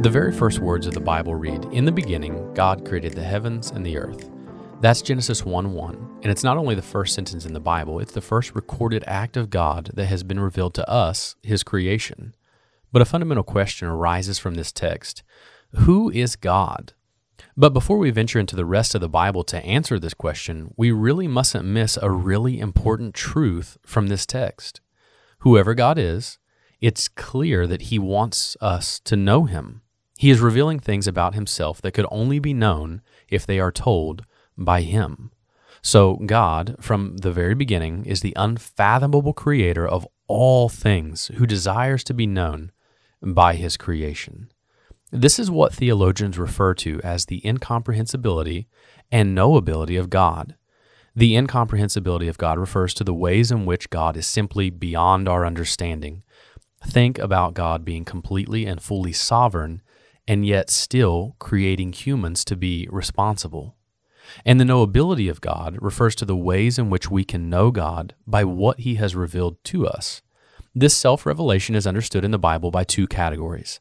The very first words of the Bible read In the beginning, God created the heavens and the earth. That's Genesis 1 1. And it's not only the first sentence in the Bible, it's the first recorded act of God that has been revealed to us, His creation. But a fundamental question arises from this text Who is God? But before we venture into the rest of the Bible to answer this question, we really mustn't miss a really important truth from this text. Whoever God is, it's clear that He wants us to know Him. He is revealing things about himself that could only be known if they are told by him. So, God, from the very beginning, is the unfathomable creator of all things who desires to be known by his creation. This is what theologians refer to as the incomprehensibility and knowability of God. The incomprehensibility of God refers to the ways in which God is simply beyond our understanding. Think about God being completely and fully sovereign and yet still creating humans to be responsible. And the knowability of God refers to the ways in which we can know God by what He has revealed to us. This self revelation is understood in the Bible by two categories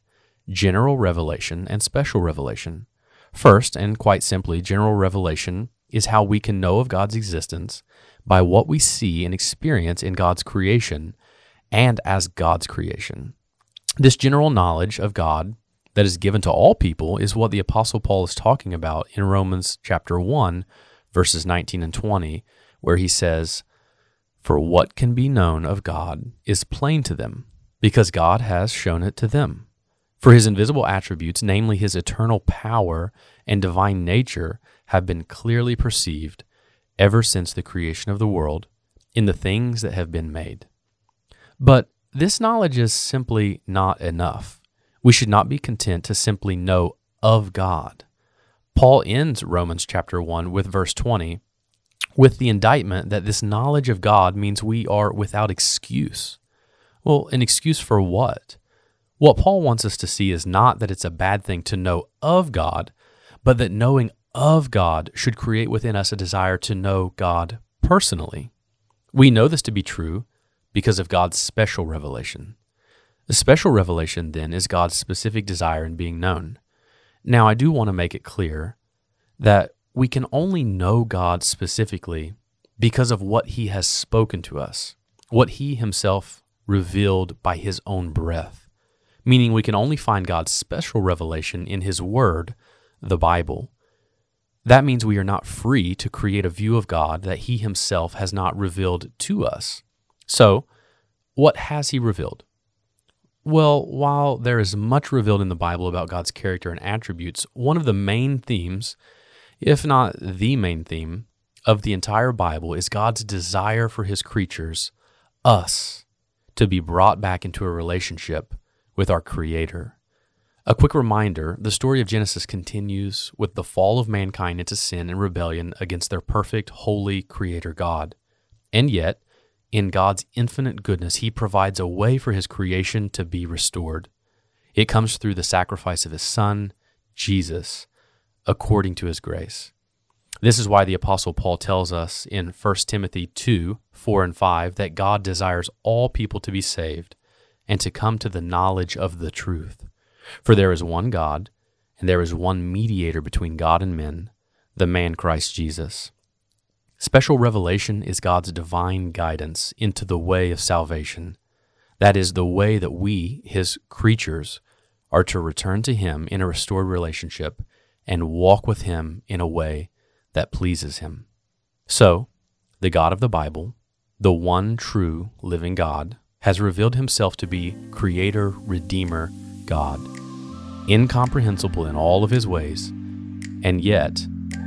general revelation and special revelation. First, and quite simply, general revelation is how we can know of God's existence by what we see and experience in God's creation and as God's creation. This general knowledge of God that is given to all people is what the Apostle Paul is talking about in Romans chapter 1, verses 19 and 20, where he says, For what can be known of God is plain to them, because God has shown it to them. For his invisible attributes, namely his eternal power and divine nature, have been clearly perceived ever since the creation of the world in the things that have been made. But this knowledge is simply not enough. We should not be content to simply know of God. Paul ends Romans chapter 1 with verse 20 with the indictment that this knowledge of God means we are without excuse. Well, an excuse for what? What Paul wants us to see is not that it's a bad thing to know of God, but that knowing of God should create within us a desire to know God personally. We know this to be true because of God's special revelation. The special revelation, then, is God's specific desire in being known. Now, I do want to make it clear that we can only know God specifically because of what He has spoken to us, what He Himself revealed by His own breath, meaning we can only find God's special revelation in His Word, the Bible. That means we are not free to create a view of God that He Himself has not revealed to us. So, what has He revealed? Well, while there is much revealed in the Bible about God's character and attributes, one of the main themes, if not the main theme, of the entire Bible is God's desire for his creatures, us, to be brought back into a relationship with our Creator. A quick reminder the story of Genesis continues with the fall of mankind into sin and rebellion against their perfect, holy Creator God. And yet, in God's infinite goodness, He provides a way for His creation to be restored. It comes through the sacrifice of His Son, Jesus, according to His grace. This is why the Apostle Paul tells us in 1 Timothy 2 4 and 5 that God desires all people to be saved and to come to the knowledge of the truth. For there is one God, and there is one mediator between God and men, the man Christ Jesus Special revelation is God's divine guidance into the way of salvation. That is the way that we, His creatures, are to return to Him in a restored relationship and walk with Him in a way that pleases Him. So, the God of the Bible, the one true living God, has revealed Himself to be Creator, Redeemer, God, incomprehensible in all of His ways, and yet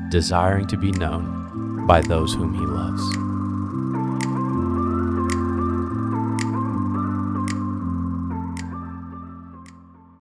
desiring to be known by those whom he loves.